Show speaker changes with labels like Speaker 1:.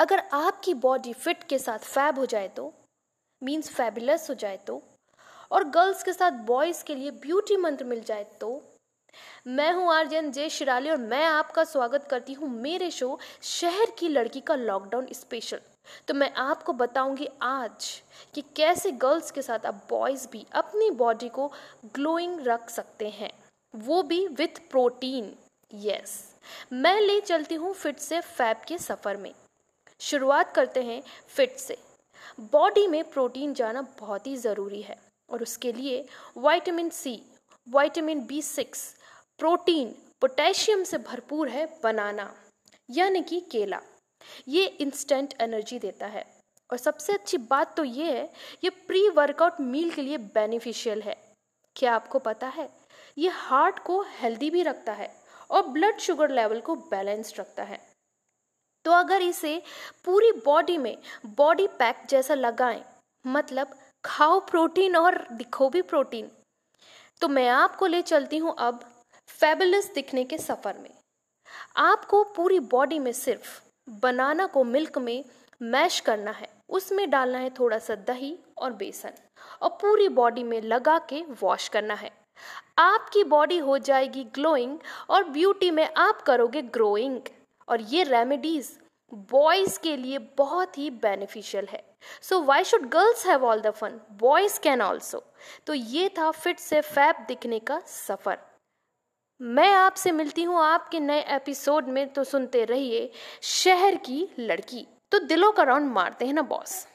Speaker 1: अगर आपकी body fit के साथ फैब हो जाए तो मीन्स फैबुलस हो जाए तो और गर्ल्स के साथ बॉयज़ के लिए ब्यूटी मंत्र मिल जाए तो मैं हूँ आर्यन, जय शिराली और मैं आपका स्वागत करती हूँ मेरे शो शहर की लड़की का लॉकडाउन स्पेशल तो मैं आपको बताऊँगी आज कि कैसे गर्ल्स के साथ अब बॉयज़ भी अपनी बॉडी को ग्लोइंग रख सकते हैं। वो भी विथ प्रोटीन यस मैं ले चलती हूँ फिट से फैब के सफ़र में। शुरुआत करते हैं फिट से। बॉडी में प्रोटीन जाना बहुत ही ज़रूरी है और उसके लिए vitamin C vitamin B six, protein, potassium से भरपूर है बनाना, यानी कि केला। ये इंस्टेंट एनर्जी देता है। और सबसे अच्छी बात तो ये है, ये प्री वर्कआउट मील के लिए बेनिफिशियल है। क्या आपको पता है? ये हार्ट को हेल्दी भी रखता है और ब्लड शुगर लेवल को बैलेंस रखता है। तो अगर इसे पूरी बॉडी में बॉडी पैक जैसा लगाएँ मतलब खाओ प्रोटीन और दिखो भी प्रोटीन तो मैं आपको ले चलती हूँ अब फेबुलस दिखने के सफ़र में। आपको पूरी बॉडी में सिर्फ़ बनाना को मिल्क में मैश करना है, उसमें डालना है थोड़ा सा दही और बेसन, और पूरी बॉडी में लगा के वॉश करना है। आपकी बॉडी हो जाएगी ग्लोइंग और ब्यूटी में आप करोगे ग्रोइंग। और ये रेमेडीज बॉयज़ के लिए बहुत ही बेनिफिशियल है। So why should girls have all the fun boys can also तो ये था फिट से फैब दिखने का सफ़र। मैं आपसे मिलती हूँ आपके नए एपिसोड में तो सुनते रहिए शहर की लड़की। तो दिलों का राउंड मारते हैं ना बॉस